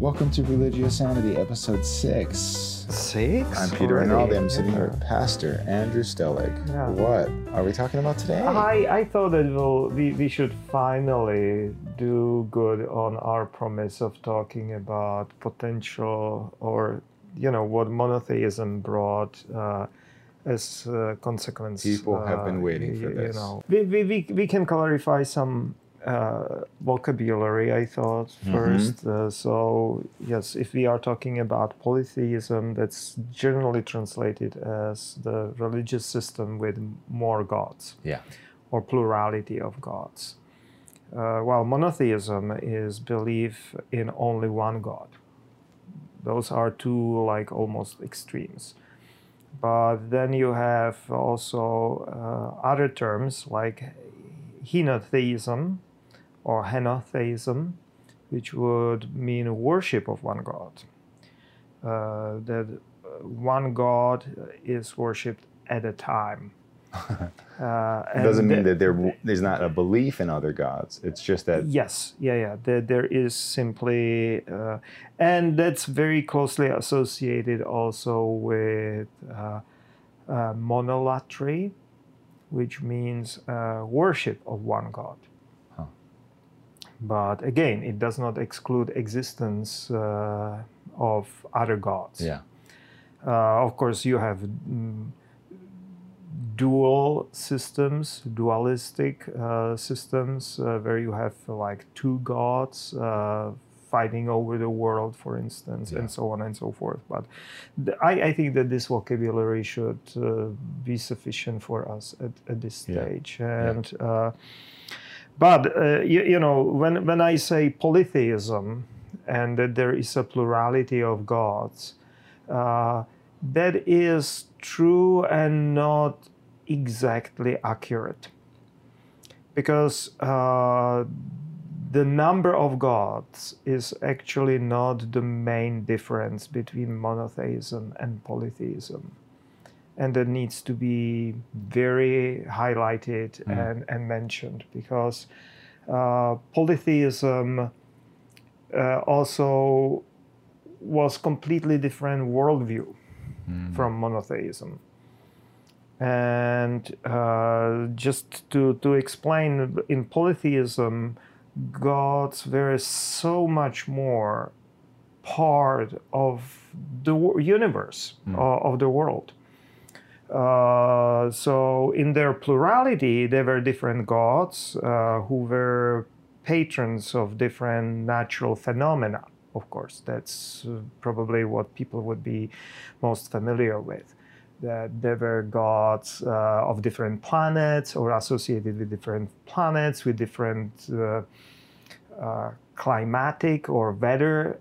Welcome to Religiosanity, episode six. Six? I'm Peter already? Rinaldi. I'm sitting here with Pastor Andrew Stellig. Yeah. What are we talking about today? I, I thought that we'll, we, we should finally do good on our promise of talking about potential or, you know, what monotheism brought uh, as a consequence. People have been uh, waiting for this. You know, we, we, we, we can clarify some uh, vocabulary, I thought, Mm-hmm. first. Uh, so, yes, if we are talking about polytheism, that's generally translated as the religious system with more gods Yeah. or plurality of gods. Uh, while monotheism is belief in only one God. Those are two like almost extremes. But then you have also uh, other terms like henotheism or henotheism, which would mean worship of one God. Uh, that uh, one God is worshipped at a time. Uh, It doesn't mean the- that there there's not a belief in other gods. It's just that Yes, yeah, yeah. There, there is simply, uh, and that's very closely associated also with uh, uh, monolatry, which means uh, worship of one God. But again, it does not exclude existence uh, of other gods. yeah. Uh, of course, you have mm, dual systems, dualistic uh, systems, uh, where you have like two gods uh, fighting over the world, for instance, Yeah. and so on and so forth. But th- I, I think that this vocabulary should uh, be sufficient for us at, at this Yeah. stage. And uh, but uh, you, you know, when when I say polytheism and that there is a plurality of gods, uh, that is true and not exactly accurate, because uh, the number of gods is actually not the main difference between monotheism and polytheism. And that needs to be very highlighted and, and mentioned because uh, polytheism uh, also was completely different worldview from monotheism. And uh, just to, to explain, in polytheism, gods were so much more part of the universe, uh, of the world. Uh, so, in their plurality, there were different gods uh, who were patrons of different natural phenomena. Of course, that's uh, probably what people would be most familiar with. That there were gods uh, of different planets or associated with different planets, with different uh, climatic or weather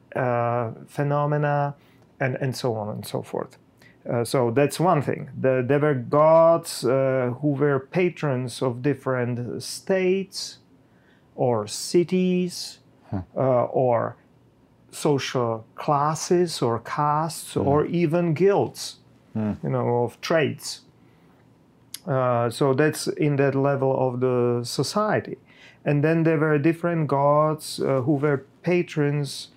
phenomena, and, and so on and so forth. Uh, so that's one thing. The, there were gods uh, who were patrons of different states or cities uh, or social classes or castes or even guilds, you know, of trades. Uh, so that's in that level of the society. And then there were different gods uh, who were patrons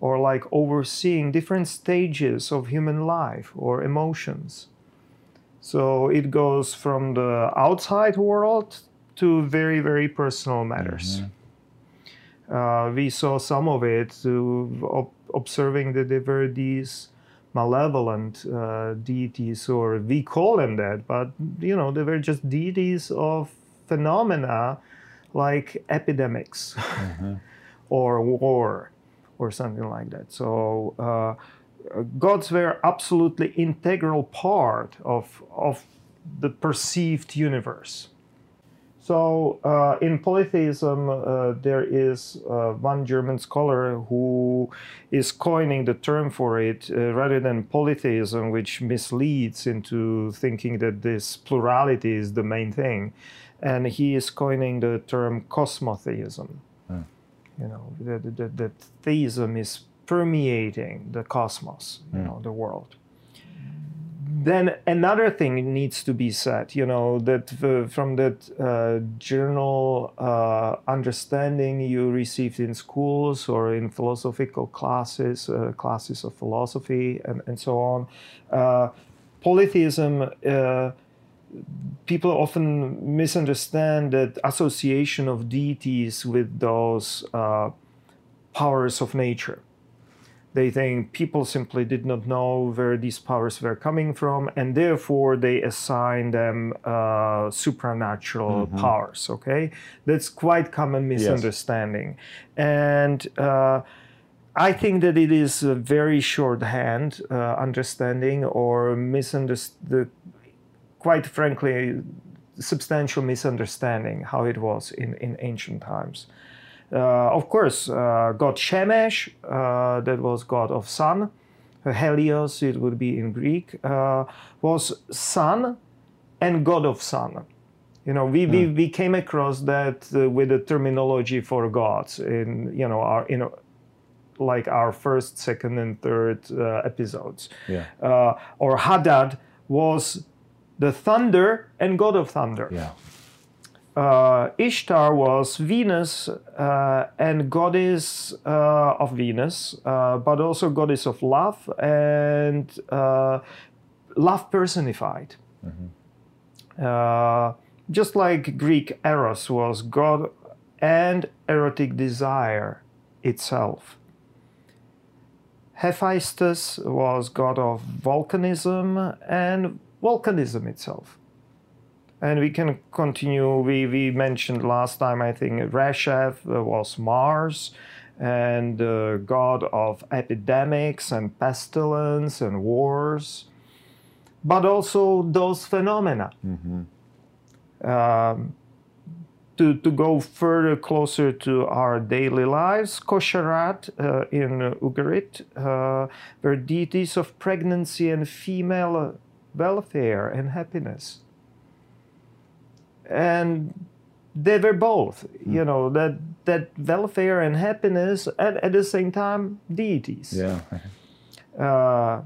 or like overseeing different stages of human life or emotions. So it goes from the outside world to very, very personal matters. Uh, we saw some of it ob- observing that there were these malevolent uh, deities, or we call them that, but you know, they were just deities of phenomena like epidemics or war or something like that. So uh, gods were absolutely integral part of of the perceived universe. So uh, in polytheism, uh, there is uh, one German scholar who is coining the term for it uh, rather than polytheism, which misleads into thinking that this plurality is the main thing, and he is coining the term cosmotheism. You know that, that, that theism is permeating the cosmos, you know, the world. Then another thing needs to be said you know that uh, from that uh, general uh, understanding you received in schools or in philosophical classes uh, classes of philosophy and, and so on uh, polytheism uh, people often misunderstand that association of deities with those powers of nature they think people simply did not know where these powers were coming from, and therefore they assign them uh, supernatural mm-hmm. powers. Okay, that's quite common misunderstanding, yes. and. Uh, I think that it is a very shorthand uh, understanding or misunderstood, quite frankly, substantial misunderstanding how it was in, in ancient times. Uh, of course, uh, god Shemesh, uh, that was god of sun. Helios, it would be in Greek, was sun and god of sun. You know, we, we, hmm. we came across that with the terminology for gods in, you know, our, in like our first, second, and third uh, episodes. Yeah. Uh, or Hadad was the thunder and god of thunder. Yeah uh, Ishtar was Venus uh, and goddess uh, of Venus, uh, but also goddess of love and uh, love personified. Mm-hmm. Uh, just like Greek Eros was god and erotic desire itself. Hephaestus was god of volcanism and volcanism itself and we can continue. We, we mentioned last time, I think, Resheph was Mars and uh, god of epidemics and pestilence and wars, but also those phenomena. Mm-hmm. Um, to, to go further closer to our daily lives, Kosharat uh, in Ugarit uh, were deities of pregnancy and female welfare and happiness. And they were both mm. you know that that welfare and happiness at, at the same time deities. Yeah. Uh,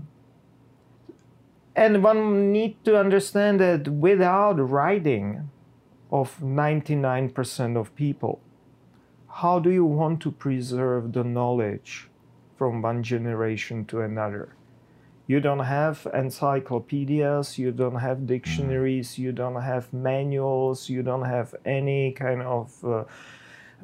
and one need to understand that without writing of 99% of people how do you want to preserve the knowledge from one generation to another you don't have encyclopedias, you don't have dictionaries, you don't have manuals, you don't have any kind of uh,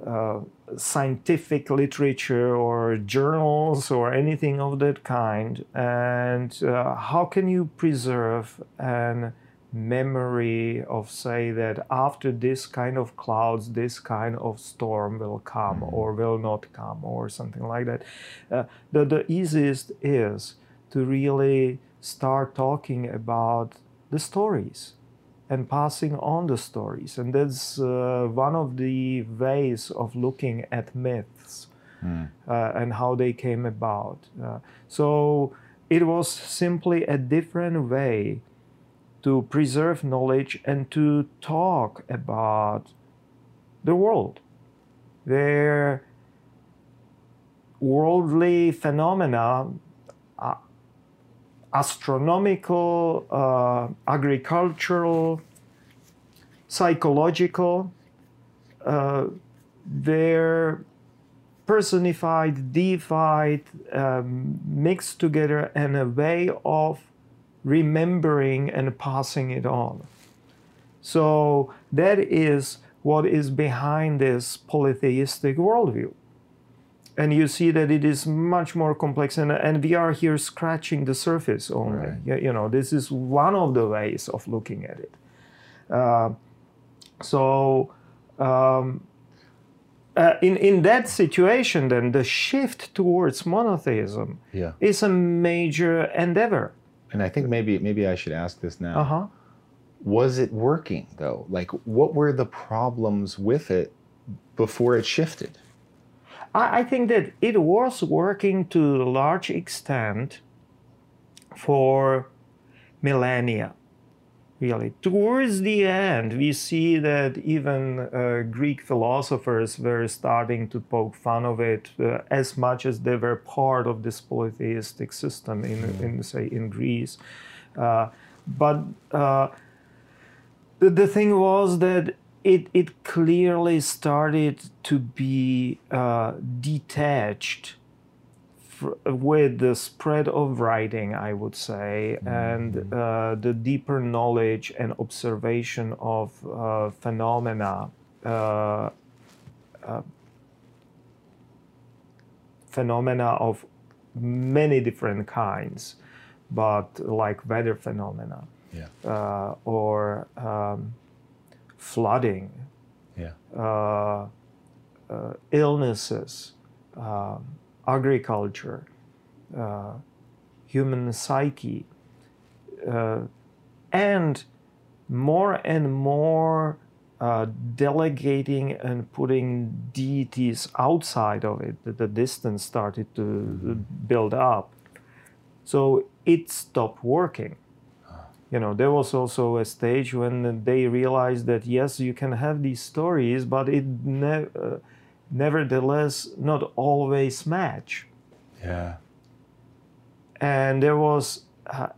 uh, scientific literature or journals or anything of that kind. And uh, how can you preserve an memory of say that after this kind of clouds this kind of storm will come mm-hmm. or will not come or something like that uh, the, the easiest is to really start talking about the stories and passing on the stories. And that's uh, one of the ways of looking at myths mm. uh, and how they came about. Uh, so it was simply a different way to preserve knowledge and to talk about the world, where worldly phenomena astronomical, uh, agricultural, psychological, uh, they're personified, deified, um, mixed together in a way of remembering and passing it on. So that is what is behind this polytheistic worldview and you see that it is much more complex and, and we are here scratching the surface only right. you, you, know this is one of the ways of looking at it uh, so um, uh, in, in that situation then the shift towards monotheism yeah. is a major endeavor and i think maybe maybe i should ask this now uh-huh. was it working though like what were the problems with it before it shifted I, I think that it was working to a large extent for millennia really. Towards the end, we see that even uh, Greek philosophers were starting to poke fun of it uh, as much as they were part of this polytheistic system in, mm. in say, in Greece. Uh, but uh, the, the thing was that it, it clearly started to be uh, detached with the spread of writing, I would say, and uh, the deeper knowledge and observation of uh, phenomena. Uh, uh, phenomena of many different kinds, but like weather phenomena Yeah. uh, or um, flooding, Yeah. uh, uh, illnesses, um, agriculture, uh, human psyche, uh, and more and more uh, delegating and putting deities outside of it, that the distance started to build up. So it stopped working. You know, there was also a stage when they realized that yes, you can have these stories, but it ne- uh, nevertheless not always match. Yeah. And there was uh,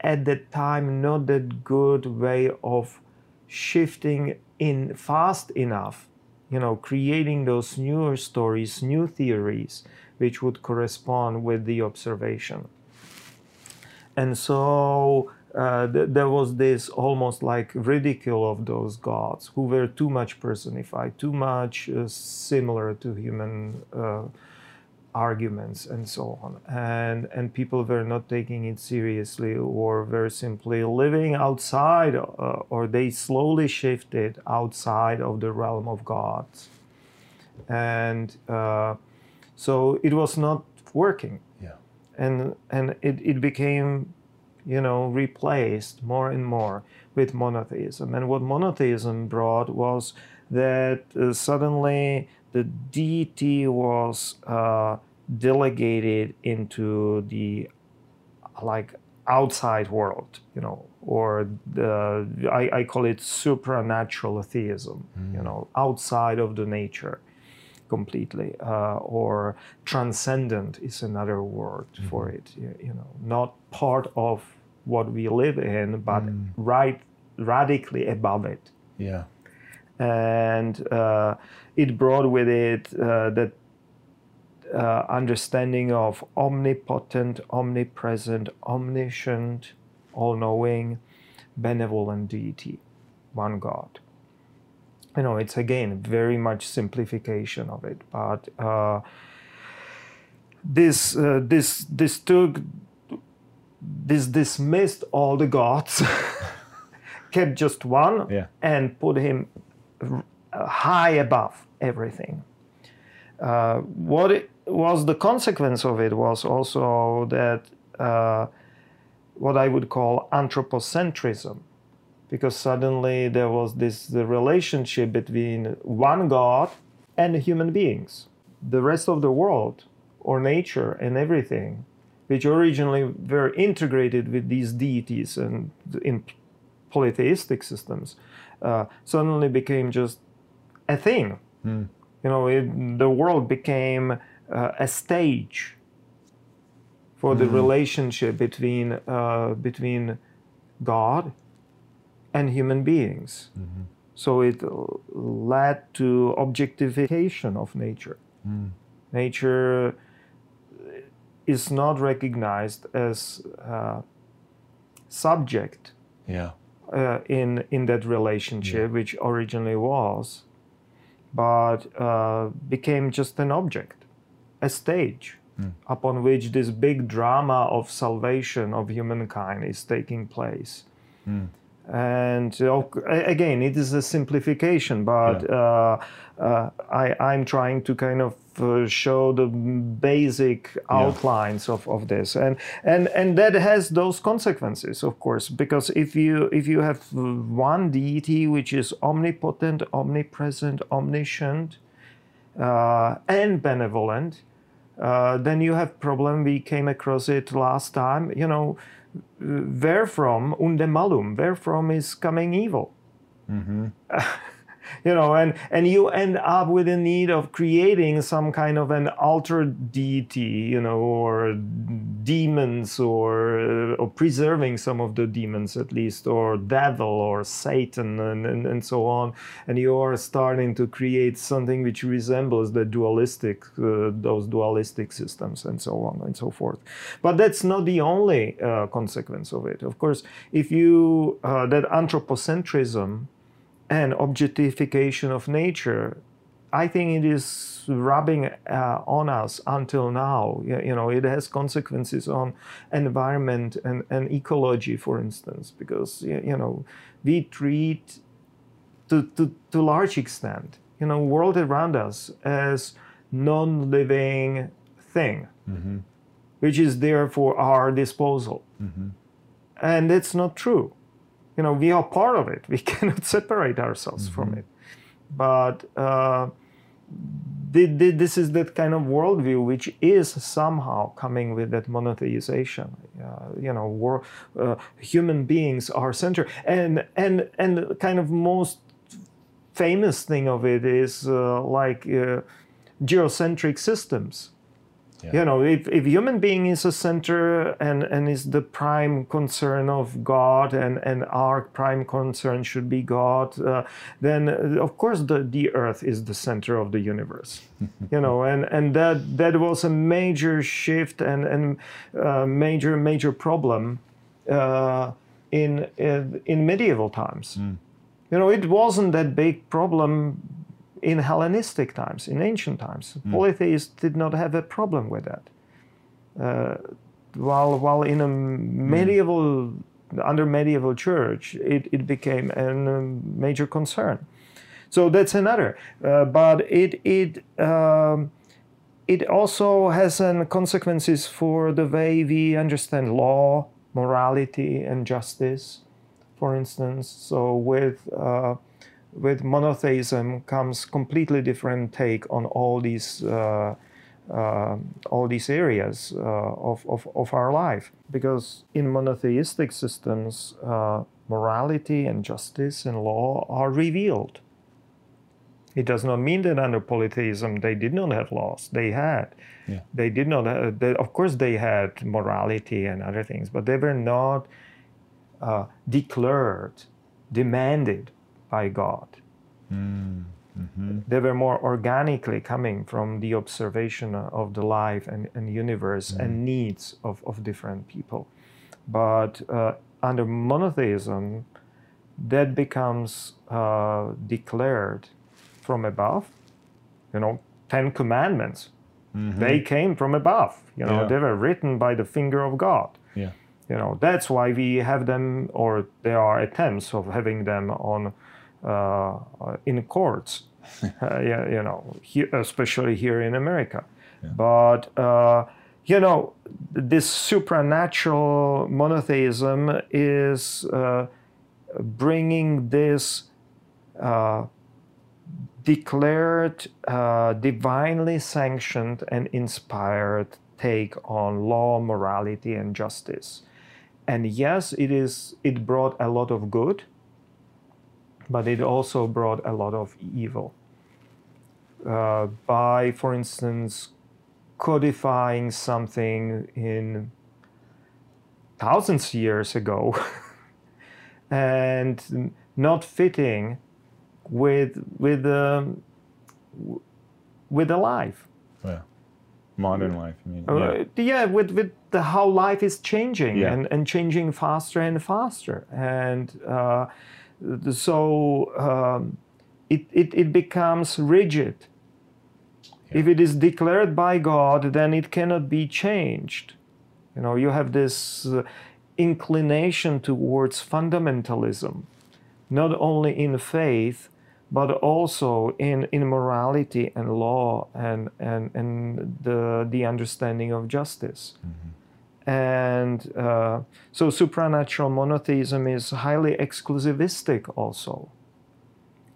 at that time not that good way of shifting in fast enough, you know, creating those newer stories, new theories, which would correspond with the observation. And so uh, th- there was this almost like ridicule of those gods who were too much personified, too much uh, similar to human uh, arguments and so on. And, and people were not taking it seriously or were simply living outside, uh, or they slowly shifted outside of the realm of gods. And uh, so it was not working Yeah. and and it, it became you know replaced more and more with monotheism. And what monotheism brought was that uh, suddenly the deity was uh, delegated into the like outside world you know or the I, I call it supernatural theism you know outside of the nature completely uh, or transcendent is another word for it you, you know not part of what we live in but right radically above it Yeah. and uh, it brought with it uh, that uh, understanding of omnipotent, omnipresent, omniscient, all-knowing, benevolent deity, one God. You know, it's again very much simplification of it, but uh, this uh, this this took this dismissed all the gods, kept just one, Yeah. and put him high above everything. Uh, what it was the consequence of it was also that uh, what I would call anthropocentrism, because suddenly there was this the relationship between one God and human beings. The rest of the world, or nature and everything, which originally were integrated with these deities and in polytheistic systems, uh, suddenly became just a thing. You know, it, the world became uh, a stage for the relationship between uh, between God and human beings. So it led to objectification of nature. Nature is not recognized as uh, subject Yeah. uh, in in that relationship, which originally was, but uh, became just an object, a stage upon which this big drama of salvation of humankind is taking place. And uh, again, it is a simplification, but uh, uh, I, I'm trying to kind of uh, show the basic outlines of, of this, and and and that has those consequences, of course, because if you if you have one deity which is omnipotent, omnipresent, omniscient, uh, and benevolent, uh, then you have problem. We came across it last time. You know, where from unde malum? Where from is coming evil? Mm-hmm. you know and and you end up with a need of creating some kind of an altered deity you know or demons or, uh, or preserving some of the demons at least or devil or satan and, and, and so on. And you are starting to create something which resembles the dualistic uh, those dualistic systems and so on and so forth. But that's not the only uh, consequence of it. Of course if you uh, that anthropocentrism and objectification of nature, I think it is rubbing uh, on us until now. You know, it has consequences on environment and, and ecology, for instance, because you know we treat to, to, to large extent, you know, world around us as non-living thing, mm-hmm. which is there for our disposal, mm-hmm. and it's not true you know we are part of it we cannot separate ourselves mm-hmm. from it but uh, this is that kind of worldview which is somehow coming with that monotheization. Uh, you know, war, uh, human beings are center, and and and kind of most famous thing of it is uh, like uh, geocentric systems. Yeah. You know, if, if human being is a center and, and is the prime concern of God and, and our prime concern should be God, uh, then uh, of course the, the earth is the center of the universe. you know, and, and that, that was a major shift and, and uh, major, major problem uh, in, in, in medieval times. Mm. You know, it wasn't that big problem in Hellenistic times, in ancient times. Mm. Polytheists did not have a problem with that. Uh, while, while in a medieval, mm. under medieval church, it, it became a major concern. So that's another. Uh, but it, it, um, it also has an consequences for the way we understand law, morality, and justice, for instance. So with uh, with monotheism comes completely different take on all these uh, uh, all these areas uh, of, of, of, our life. Because in monotheistic systems, uh, morality and justice and law are revealed. It does not mean that under polytheism they did not have laws. They had. Yeah. They did not. Have, they, of course, they had morality and other things, but they were not uh, declared, demanded by God. Mm. hmm They were more organically coming from the observation of the life and, and universe mm. and needs of, of different people. But uh, under monotheism, that becomes uh, declared from above. You know, Ten Commandments, mm-hmm. they came from above. You know, yeah. they were written by the finger of God. Yeah. You know, that's why we have them, or there are attempts of having them on in courts, uh, yeah, you know, especially here in America. Yeah. But uh, you know, this supernatural monotheism is bringing this declared, uh, divinely sanctioned and inspired take on law, morality, and justice. And yes, it is. It brought a lot of good, but it also brought a lot of evil. Uh, by, for instance, codifying something in thousands of years ago and not fitting with with um, with the life. Yeah. Modern life, I mean. Uh, yeah. yeah, with with the, how life is changing yeah. and, and changing faster and faster. And uh, so um, it, it, it becomes rigid. Yeah. If it is declared by God, then it cannot be changed. You know, you have this uh, inclination towards fundamentalism, not only in faith, but also in, in morality and law and, and, and the, the understanding of justice. Mm-hmm. And uh, so supranatural monotheism is highly exclusivistic also.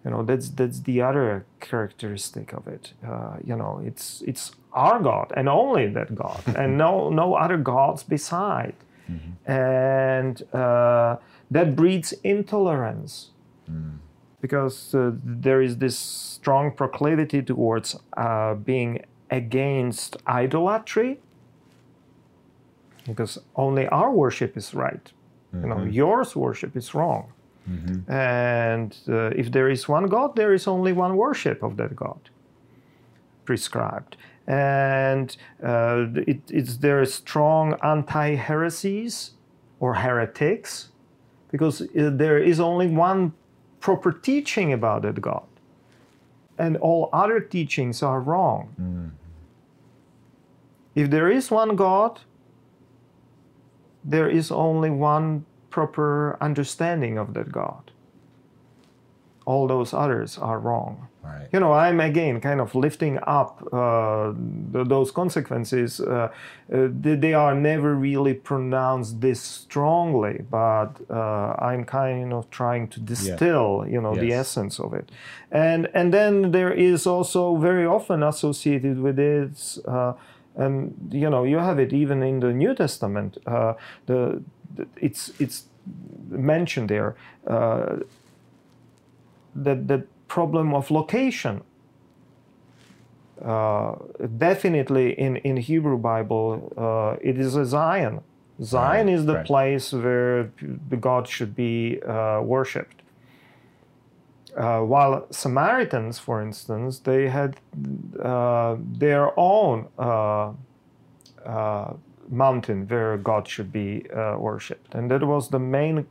You know, that's, that's the other characteristic of it. Uh, you know, it's, it's our God and only that God and no, no other gods beside. Mm-hmm. And uh, that breeds intolerance. Mm. because uh, there is this strong proclivity towards uh, being against idolatry because only our worship is right. You know yours worship is wrong. And uh, if there is one god there is only one worship of that god prescribed. And uh, it, it's there are strong anti-heresies or heretics because uh, there is only one proper teaching about that god. And all other teachings are wrong. If there is one god there is only one proper understanding of that god. All those others are wrong. Right. you know i'm again kind of lifting up uh, th- those consequences. Uh, uh, they, they are never really pronounced this strongly but uh, i'm kind of trying to distill you know the essence of it. And and then there is also very often associated with it uh, and you know you have it even in the new testament uh, the, the it's it's mentioned there uh, that the problem of location. Uh, definitely in, in Hebrew Bible, uh, it is a Zion. Zion Right, is the right. place where the God should be uh, worshipped. Uh, while Samaritans, for instance, they had uh, their own uh, uh, mountain where God should be uh, worshipped, and that was the main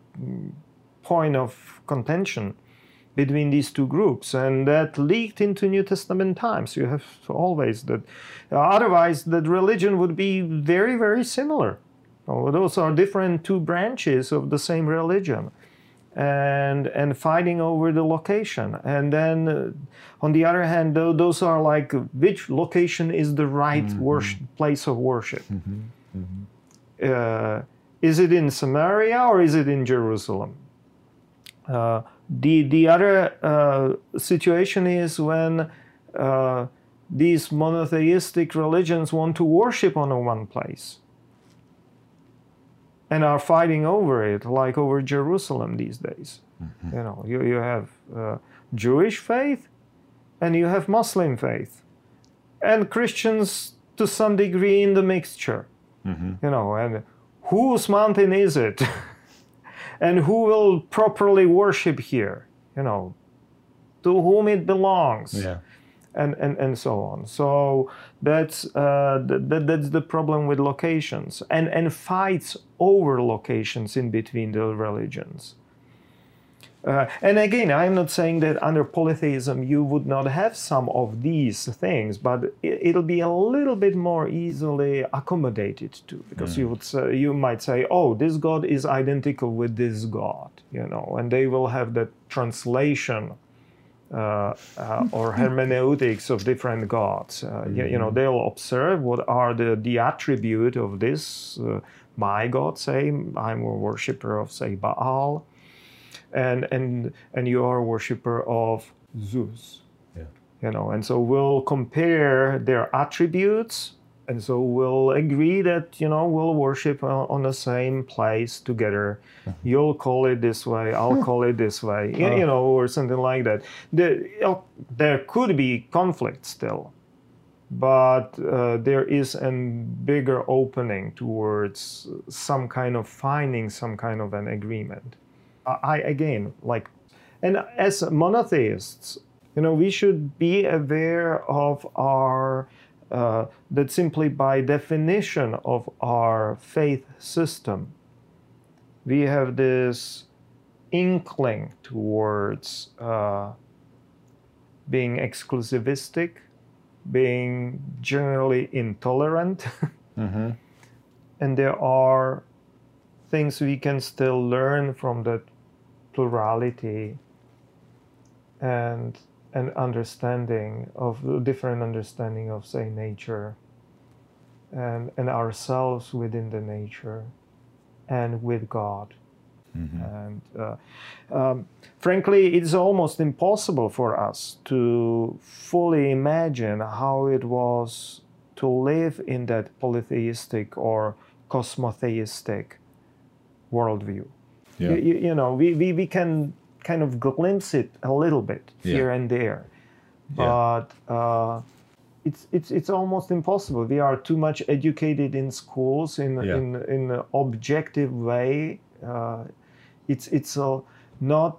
point of contention between these two groups, and that leaked into New Testament times. You have always that. otherwise, that religion would be very, very similar. Those are different two branches of the same religion, and and fighting over the location. And then, uh, on the other hand, tho- those are like which location is the right worship, place of worship. Uh, is it in Samaria or is it in Jerusalem? Uh, the the other uh, situation is when uh, these monotheistic religions want to worship on a one place and are fighting over it, like over Jerusalem these days. You know, you, you have uh, Jewish faith and you have Muslim faith, and Christians to some degree in the mixture. You know, and whose mountain is it? and who will properly worship here? You know, to whom it belongs Yeah. And, and, and so on. So that's uh, th- th- that's the problem with locations and and fights over locations in between the religions. Uh, and again, I'm not saying that under polytheism you would not have some of these things, but it, it'll be a little bit more easily accommodated to, because you would say, you might say, oh, this god is identical with this god, you know, and they will have that translation uh, uh, or hermeneutics of different gods. Uh, you, you know, they'll observe what are the, the attribute of this. Uh, my God, say, I'm a worshiper of, say, Baal, and and and you are a worshiper of Zeus. Yeah. You know, and so we'll compare their attributes, and so we'll agree that you know we'll worship on the same place together. You'll call it this way, I'll call it this way, you, you know, or something like that. The, you there could be conflict still, but uh, there is a bigger opening towards some kind of finding some kind of an agreement. I- again like, and as monotheists, you know, we should be aware of our uh, that simply by definition of our faith system, we have this inkling towards uh, being exclusivistic, being generally intolerant, and there are things we can still learn from that plurality. And an understanding of different understanding of say nature and and ourselves within the nature and with God. And uh, um, frankly it's almost impossible for us to fully imagine how it was to live in that polytheistic or cosmotheistic worldview. Yeah. you, you- you know we, we, we can kind of glimpse it a little bit Yeah. here and there, Yeah. but uh, it's it's it's almost impossible. We are too much educated in schools in Yeah. in in an objective way. Uh, it's it's uh, not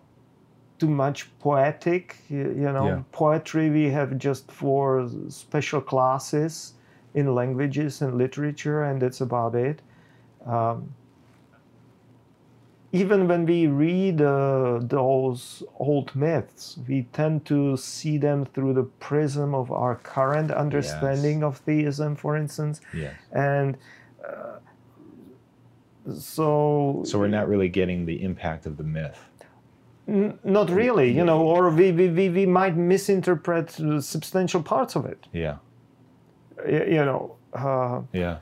too much poetic. You, you know, Yeah. poetry we have just for special classes in languages and literature, and that's about it. Um, even when we read uh, those old myths, we tend to see them through the prism of our current understanding of theism, for instance. Yes. And uh, so, So we're not really getting the impact of the myth. N- not really, you know, or we, we, we, we might misinterpret uh, substantial parts of it. Yeah. Y- You know, uh, Yeah.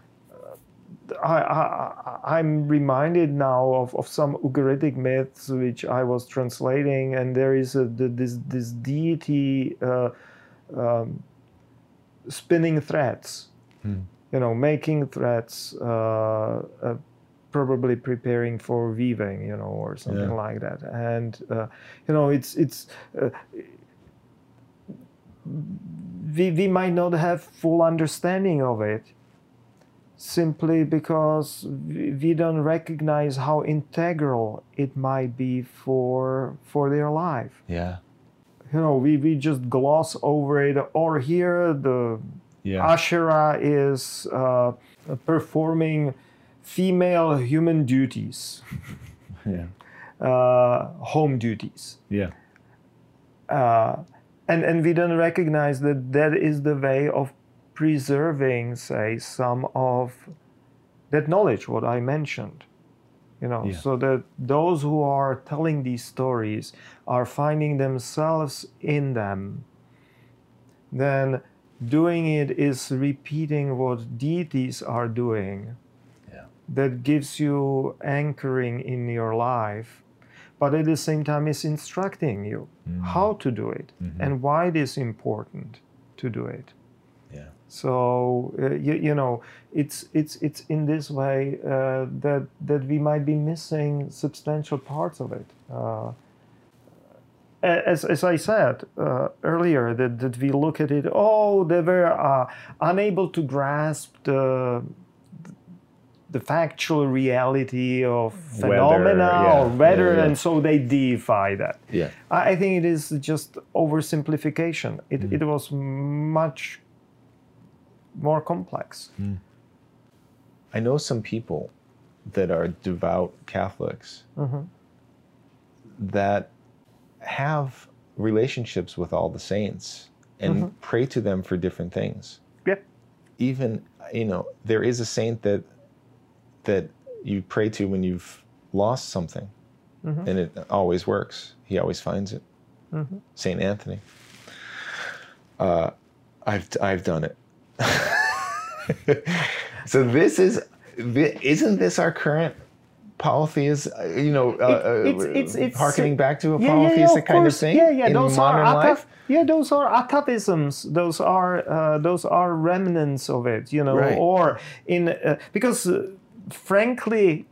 I, I, I'm reminded now of, of some Ugaritic myths which I was translating, and there is a, this, this deity uh, um, spinning threads, Hmm. you know, making threads, uh, uh, probably preparing for weaving, you know, or something Yeah. like that. And, uh, you know, it's, it's, uh, we, we might not have full understanding of it simply because we don't recognize how integral it might be for for their life Yeah. you know we, we just gloss over it or here the Yeah. asherah is uh, performing female human duties Yeah. uh, home duties Yeah. uh, and and we don't recognize that that is the way of preserving, say, some of that knowledge, what I mentioned. You know, Yeah. so that those who are telling these stories are finding themselves in them. Then doing it is repeating what deities are doing. Yeah. That gives you anchoring in your life, but at the same time is instructing you Mm. how to do it Mhm. and why it is important to do it. So uh, you, you know, it's it's it's in this way uh, that that we might be missing substantial parts of it. Uh, as, as I said uh, earlier, that, that we look at it, oh, they were uh, unable to grasp the the factual reality of Weather, phenomena yeah, or weather, yeah, yeah. and so they deify that. Yeah. I I think it is just oversimplification. It, Mm. it was much more complex. I know some people that are devout Catholics Mhm. that have relationships with all the saints and Mm-hmm. pray to them for different things. Yeah. Even you know, there is a saint that that you pray to when you've lost something, Mhm. and it always works. He always finds it. Mhm. Saint Anthony. Uh, I've I've done it. So this is isn't this our current polytheism? uh, You know, uh, It- it's- uh, it's- it's- harkening back to a Yeah, yeah, yeah, polytheistic kind of thing Yeah, yeah, in those modern are life. yeah, those are atavisms. Those are uh, those are remnants of it, you know, Right. or in uh, because uh, frankly,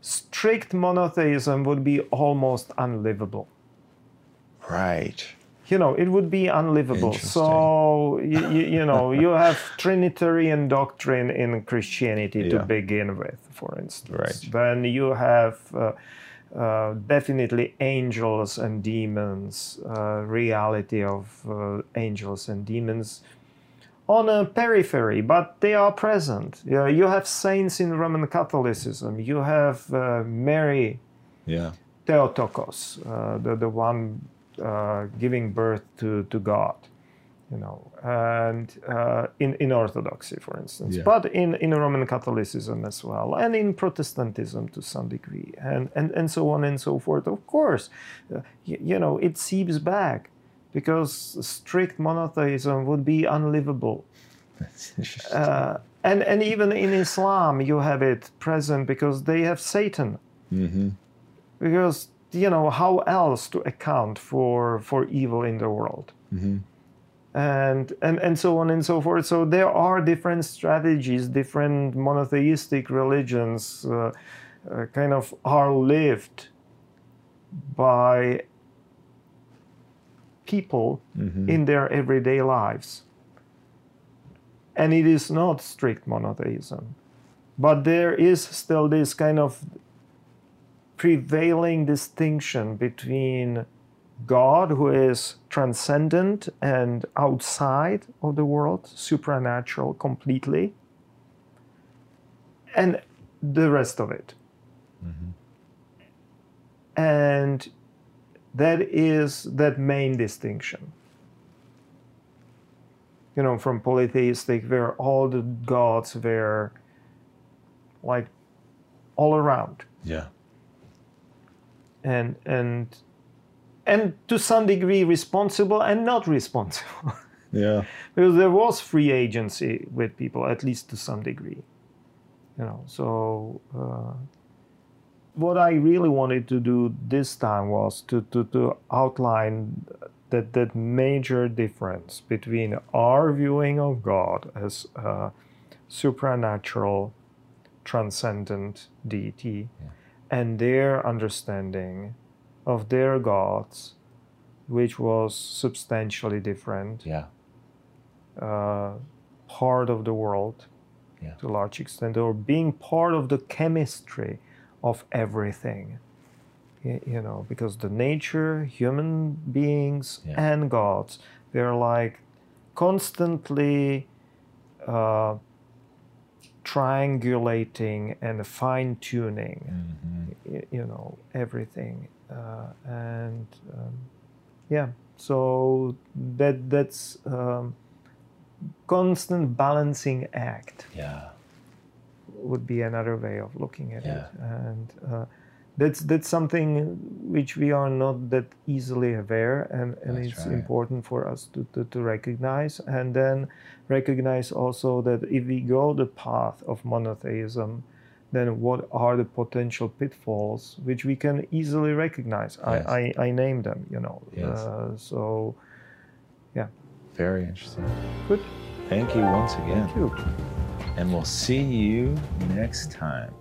strict monotheism would be almost unlivable. Right. You know it would be unlivable. So you, you, you know you have trinitarian doctrine in christianity to begin with for instance. Right. then you have uh, uh, definitely angels and demons uh, reality of uh, angels and demons on a periphery but they are present. Yeah, you have saints in roman catholicism. You have uh, mary Yeah. Theotokos, uh, the, the one uh, giving birth to, to God, you know, and uh, in, in Orthodoxy, for instance, Yeah. but in, in Roman Catholicism as well, and in Protestantism to some degree, and, and, and so on and so forth. Of course, uh, y- you know, it seeps back because strict monotheism would be unlivable. That's interesting. Uh, and, and even in Islam, you have it present because they have Satan mm-hmm. because you know how else to account for for evil in the world Mm-hmm. and and and so on and so forth so there are different strategies different monotheistic religions uh, uh, kind of are lived by people Mhm. in their everyday lives. And it is not strict monotheism, but there is still this kind of prevailing distinction between God, who is transcendent and outside of the world, supernatural completely, and the rest of it. Mm-hmm. And that is that main distinction. You know, from polytheistic, where all the gods were like all around Yeah. And and and to some degree responsible and not responsible. Yeah. because there was free agency with people at least to some degree. You know so uh, what i really wanted to do this time was to, to, to outline that that major difference between our viewing of god as a supernatural transcendent deity and their understanding of their gods which was substantially different Yeah. uh, part of the world Yeah. to a large extent, or being part of the chemistry of everything. You know, because the nature, human beings, Yeah. and gods, they're like constantly uh, triangulating and fine tuning Mhm. y- you know everything uh, and um, yeah so that that's um, constant balancing act Yeah. would be another way of looking at Yeah. it and uh, that's that's something which we are not that easily aware and, and That's it's right. important for us to, to, to recognize and then recognize also that if we go the path of monotheism then what are the potential pitfalls which we can easily recognize Yes. I, I, I name them you know Yes. uh, so yeah Very interesting. good Thank you once again. thank you And we'll see you next time.